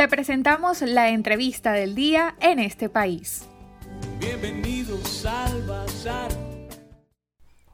Te presentamos la entrevista del día en este país. Bienvenidos al Bazar.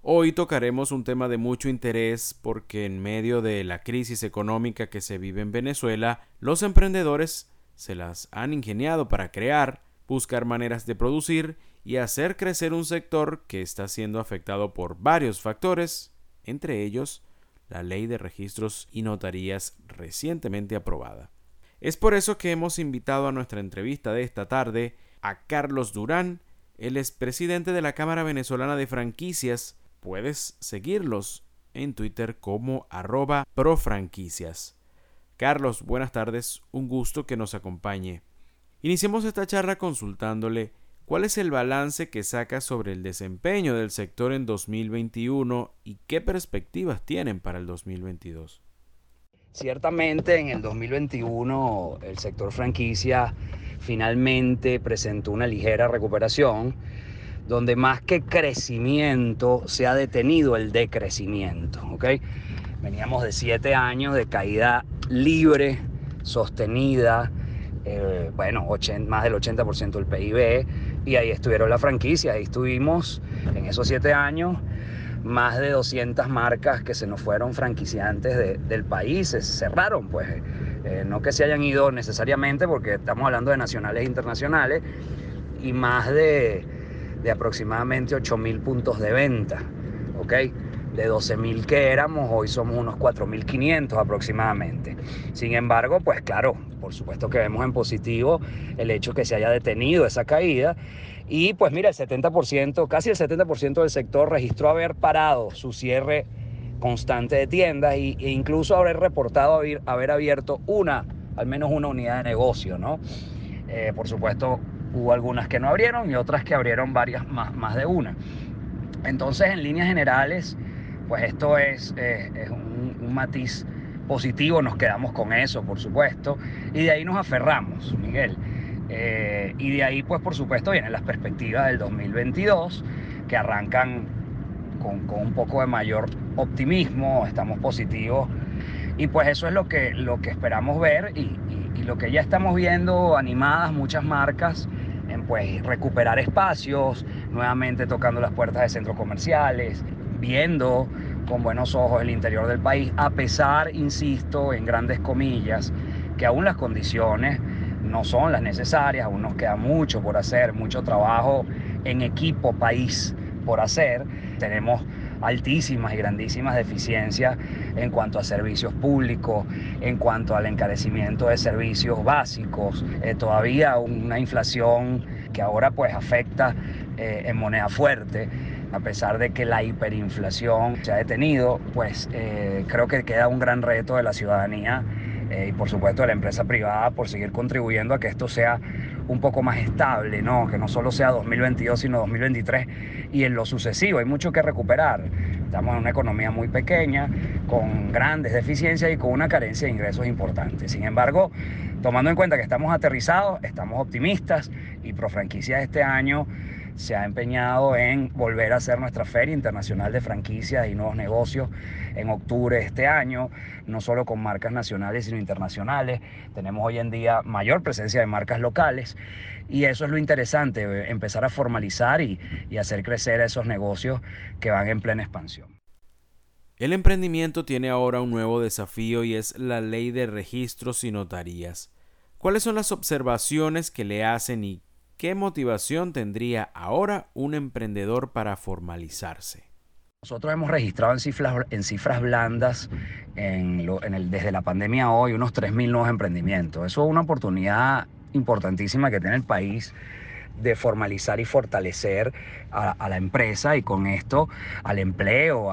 Hoy tocaremos un tema de mucho interés porque en medio de la crisis económica que se vive en Venezuela, los emprendedores se las han ingeniado para crear, buscar maneras de producir y hacer crecer un sector que está siendo afectado por varios factores, entre ellos la ley de registros y notarías recientemente aprobada. Es por eso que hemos invitado a nuestra entrevista de esta tarde a Carlos Durán, el expresidente de la Cámara Venezolana de Franquicias, Puedes seguirlos en Twitter como arroba profranquicias. Carlos, buenas tardes, un gusto que nos acompañe. Iniciemos esta charla consultándole cuál es el balance que saca sobre el desempeño del sector en 2021 y qué perspectivas tienen para el 2022. Ciertamente en el 2021 el sector franquicia finalmente presentó una ligera recuperación donde más que crecimiento se ha detenido el decrecimiento. ¿ok? Veníamos de siete años de caída libre, sostenida, eh, bueno, más del 80% del PIB, y ahí estuvieron las franquicias, ahí estuvimos en esos siete años más de 200 marcas que se nos fueron franquiciantes del país, se cerraron, pues eh, no que se hayan ido necesariamente, porque estamos hablando de nacionales e internacionales, y más de de aproximadamente 8.000 puntos de venta, ¿ok? De 12.000 que éramos, hoy somos unos 4.500 aproximadamente. Sin embargo, pues claro, por supuesto que vemos en positivo el hecho que se haya detenido esa caída. Y pues mira, el 70%, casi el 70% del sector registró haber parado su cierre constante de tiendas e incluso haber reportado haber, haber abierto una, al menos una unidad de negocio, ¿no? Eh, por supuesto, Hubo algunas que no abrieron y otras que abrieron varias, más, más de una. Entonces, en líneas generales, pues esto es, eh, un, matiz positivo, nos quedamos con eso, por supuesto, y de ahí nos aferramos, Miguel. Eh, y de ahí, pues por supuesto, vienen las perspectivas del 2022, que arrancan con, un poco de mayor optimismo, estamos positivos, y pues eso es lo que, lo que esperamos ver y, y lo que ya estamos viendo animadas muchas marcas en pues recuperar espacios, nuevamente tocando las puertas de centros comerciales, viendo con buenos ojos el interior del país, a pesar, insisto, en grandes comillas, que aún las condiciones no son las necesarias, aún nos queda mucho por hacer, mucho trabajo en equipo país por hacer. Tenemos altísimas y grandísimas deficiencias en cuanto a servicios públicos, en cuanto al encarecimiento de servicios básicos, eh, todavía una inflación que ahora pues afecta eh, en moneda fuerte a pesar de que la hiperinflación se ha detenido, pues eh, creo que queda un gran reto de la ciudadanía y por supuesto de la empresa privada por seguir contribuyendo a que esto sea un poco más estable, ¿no? que no solo sea 2022, sino 2023 y en lo sucesivo. Hay mucho que recuperar. Estamos en una economía muy pequeña, con grandes deficiencias y con una carencia de ingresos importantes. Sin embargo, tomando en cuenta que estamos aterrizados, estamos optimistas y Profranquicias este año se ha empeñado en volver a hacer nuestra Feria Internacional de Franquicias y Nuevos Negocios en octubre de este año, no solo con marcas nacionales, sino internacionales. Tenemos hoy en día mayor presencia de marcas locales y eso es lo interesante, eh, empezar a formalizar y, y hacer crecer esos negocios que van en plena expansión. El emprendimiento tiene ahora un nuevo desafío y es la ley de registros y notarías. ¿Cuáles son las observaciones que le hacen y ¿Qué motivación tendría ahora un emprendedor para formalizarse? Nosotros hemos registrado en cifras, en cifras blandas desde la pandemia hoy unos 3.000 nuevos emprendimientos. Eso es una oportunidad importantísima que tiene el país de formalizar y fortalecer a, la empresa y con esto al empleo,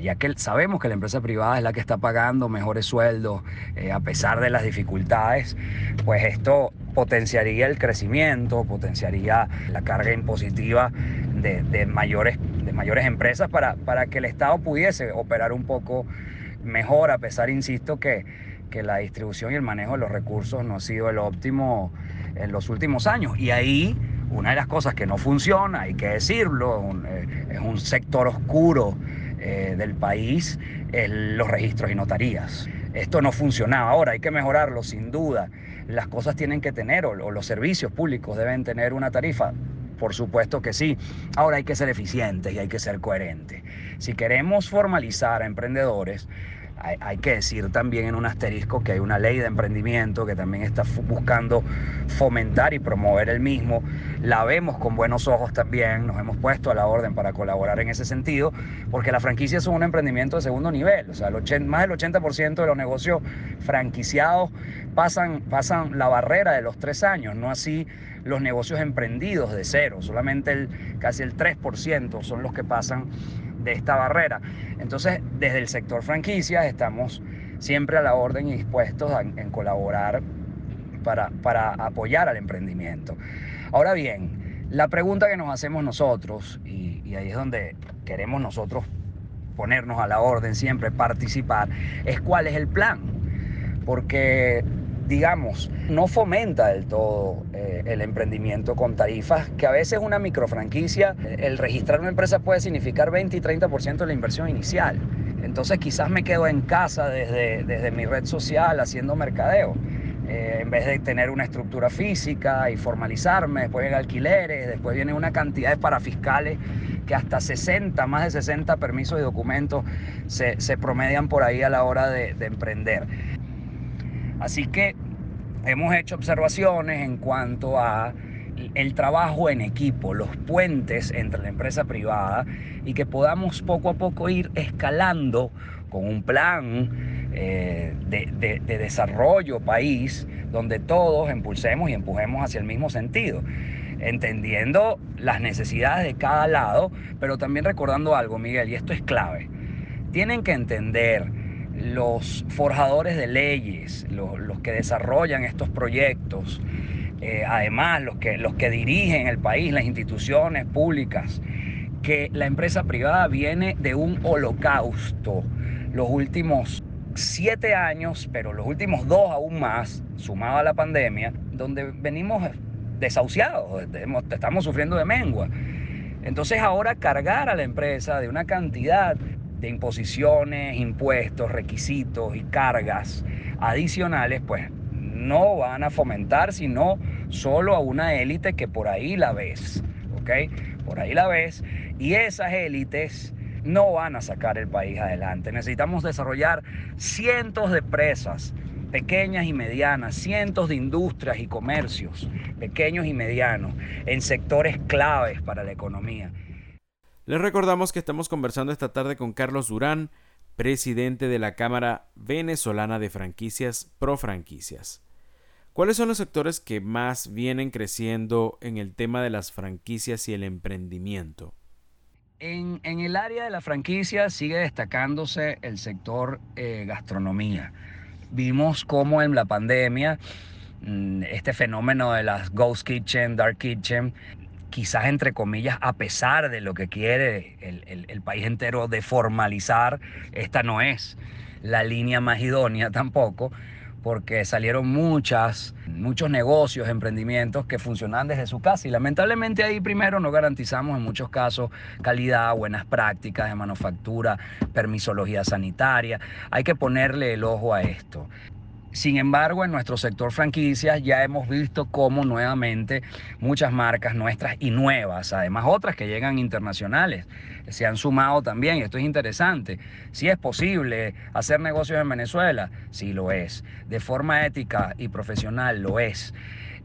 ya que sabemos que la empresa privada es la que está pagando mejores sueldos eh, a pesar de las dificultades, pues esto potenciaría el crecimiento, potenciaría la carga impositiva de, mayores, de mayores empresas para, para que el Estado pudiese operar un poco mejor, a pesar, insisto, que, que la distribución y el manejo de los recursos no ha sido el óptimo en los últimos años. Y ahí una de las cosas que no funciona, hay que decirlo, eh, es un sector oscuro eh, del país, es los registros y notarías. esto no funcionaba. Ahora hay que mejorarlo, sin duda. Las cosas tienen que tener, o, los servicios públicos deben tener una tarifa. Por supuesto que sí. Ahora hay que ser eficientes y hay que ser coherentes. Si queremos formalizar a emprendedores, hay, que decir también en un asterisco que hay una ley de emprendimiento que también está buscando fomentar y promover el mismo. La vemos con buenos ojos también, nos hemos puesto a la orden para colaborar en ese sentido, porque las franquicias son un emprendimiento de segundo nivel. O sea, el más del 80% de los negocios franquiciados pasan, pasan la barrera de los tres años, no así los negocios emprendidos de cero. Solamente el, casi el 3% son los que pasan de esta barrera. Entonces, desde el sector franquicias estamos siempre a la orden y dispuestos en colaborar para, para apoyar al emprendimiento. Ahora bien, la pregunta que nos hacemos nosotros, y, y ahí es donde queremos nosotros ponernos a la orden siempre, participar, es cuál es el plan. Porque digamos, no fomenta del todo eh, el emprendimiento con tarifas, que a veces una microfranquicia, eh, el registrar una empresa puede significar 20 y 30% de la inversión inicial. Entonces quizás me quedo en casa desde, desde mi red social haciendo mercadeo. Eh, en vez de tener una estructura física y formalizarme, después vienen alquileres, después viene una cantidad de parafiscales que hasta 60, más de 60 permisos y documentos se, se promedian por ahí a la hora de emprender. Así que hemos hecho observaciones en cuanto a el trabajo en equipo, los puentes entre la empresa privada y que podamos poco a poco ir escalando con un plan eh, de, de, desarrollo país donde todos impulsemos y empujemos hacia el mismo sentido, entendiendo las necesidades de cada lado, pero también recordando algo, Miguel, y esto es clave. Tienen que entender los forjadores de leyes, los, que desarrollan estos proyectos, eh, además los que, los que dirigen el país, las instituciones públicas, que la empresa privada viene de un holocausto. Los últimos siete años, pero los últimos dos aún más, sumado a la pandemia, donde venimos desahuciados, estamos sufriendo de mengua. Entonces ahora cargar a la empresa de una cantidad de imposiciones, impuestos, requisitos y cargas adicionales, pues no van a fomentar sino solo a una élite que por ahí la ves, ¿ok? Por ahí la ves y esas élites no van a sacar el país adelante. Necesitamos desarrollar cientos de presas pequeñas y medianas, cientos de industrias y comercios, pequeños y medianos, en sectores claves para la economía. Les recordamos que estamos conversando esta tarde con Carlos Durán, presidente de la Cámara Venezolana de Franquicias Pro Franquicias. ¿Cuáles son los sectores que más vienen creciendo en el tema de las franquicias y el emprendimiento? En, el área de la franquicia sigue destacándose el sector eh, gastronomía. Vimos cómo en la pandemia mm, este fenómeno de las ghost kitchen, dark kitchen, quizás entre comillas, a pesar de lo que quiere el, país entero de formalizar, esta no es la línea más idónea tampoco, porque salieron muchas, muchos negocios, emprendimientos que funcionan desde su casa y lamentablemente ahí primero no garantizamos en muchos casos calidad, buenas prácticas de manufactura, permisología sanitaria. Hay que ponerle el ojo a esto. Sin embargo, en nuestro sector franquicias ya hemos visto cómo nuevamente muchas marcas nuestras y nuevas, además otras que llegan internacionales, se han sumado también. Esto es interesante. Si es posible hacer negocios en Venezuela, sí lo es. De forma ética y profesional lo es.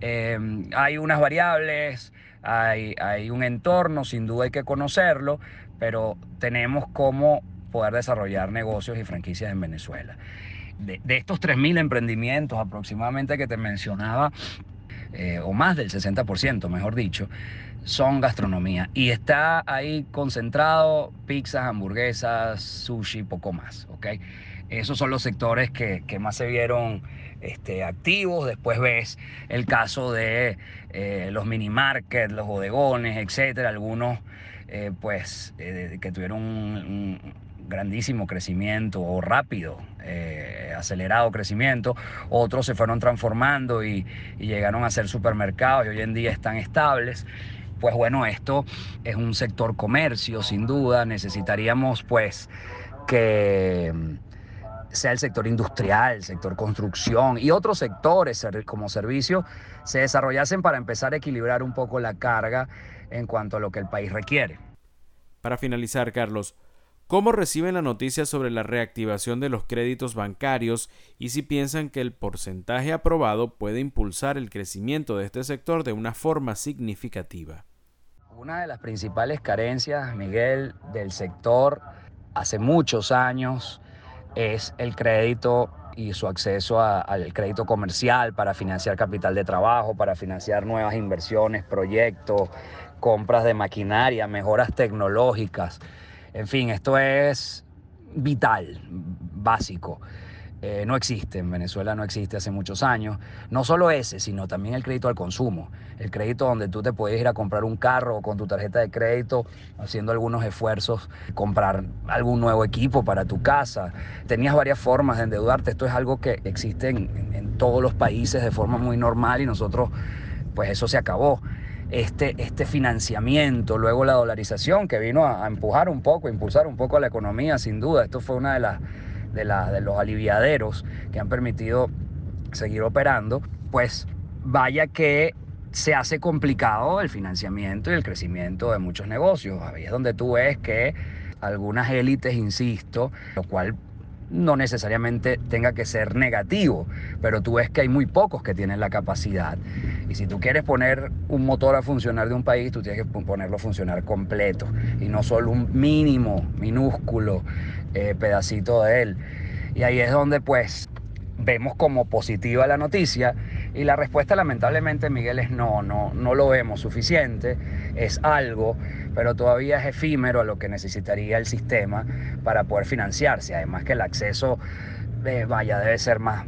Em, hay unas variables, hay un entorno, sin duda hay que conocerlo, pero tenemos cómo poder desarrollar negocios y franquicias en Venezuela de, estos 3.000 emprendimientos aproximadamente que te mencionaba, eh, o más del 60%, mejor dicho, son gastronomía. Y está ahí concentrado pizzas, hamburguesas, sushi, poco más. ¿ok? Esos son los sectores que, más se vieron este, activos. Después ves el caso de eh, los mini markets, los bodegones, etcétera. Algunos eh, pues que tuvieron grandísimo crecimiento o rápido, eh, acelerado crecimiento, otros se fueron transformando y, llegaron a ser supermercados y hoy en día están estables pues bueno, esto es un sector comercio, sin duda. Necesitaríamos pues que, sea el sector industrial, el sector construcción y otros sectores como servicio, se desarrollasen para empezar a equilibrar un poco la carga en cuanto a lo que el país requiere. Para finalizar, Carlos, ¿cómo reciben la noticia sobre la reactivación de los créditos bancarios y si piensan que el porcentaje aprobado puede impulsar el crecimiento de este sector de una forma significativa? Una de las principales carencias, Miguel, del sector hace muchos años es el crédito y su acceso al crédito comercial para financiar capital de trabajo, para financiar nuevas inversiones, proyectos, compras de maquinaria, mejoras tecnológicas. En fin, esto es vital, básico. Eh, no existe, en Venezuela no existe hace muchos años. No solo ese, sino también el crédito al consumo. El crédito donde tú te puedes ir a comprar un carro con tu tarjeta de crédito, haciendo algunos esfuerzos, comprar algún nuevo equipo para tu casa. Tenías varias formas de endeudarte. Esto es algo que existe en, en todos los países de forma muy normal y nosotros, pues eso se acabó. Este, este, financiamiento, luego la dolarización que vino a, empujar un poco, impulsar un poco a la economía, sin duda. Esto fue una de las de, la, de los aliviaderos que han permitido seguir operando, pues vaya que se hace complicado el financiamiento y el crecimiento de muchos negocios. Ahí es donde tú ves que algunas élites, insisto, lo cual no necesariamente tenga que ser negativo, pero tú ves que hay muy pocos que tienen la capacidad. Y si tú quieres poner un motor a funcionar de un país, tú tienes que ponerlo a funcionar completo y no solo un mínimo, minúsculo eh, pedacito de él. Y ahí es donde pues vemos como positiva la noticia y la respuesta lamentablemente Miguel es no, no, no lo vemos suficiente, es algo, pero todavía es efímero a lo que necesitaría el sistema para poder financiarse, además que el acceso, eh, vaya, debe ser más,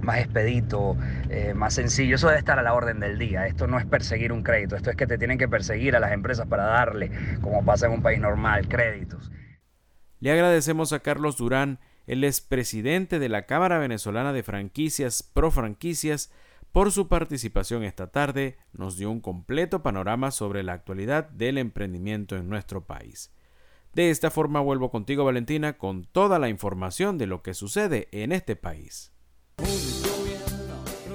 más expedito, eh, más sencillo. Eso debe estar a la orden del día. Esto no es perseguir un crédito, esto es que te tienen que perseguir a las empresas para darle, como pasa en un país normal, créditos. Le agradecemos a Carlos Durán, el expresidente de la Cámara Venezolana de Franquicias Pro Franquicias, por su participación esta tarde, nos dio un completo panorama sobre la actualidad del emprendimiento en nuestro país. De esta forma vuelvo contigo Valentina con toda la información de lo que sucede en este país.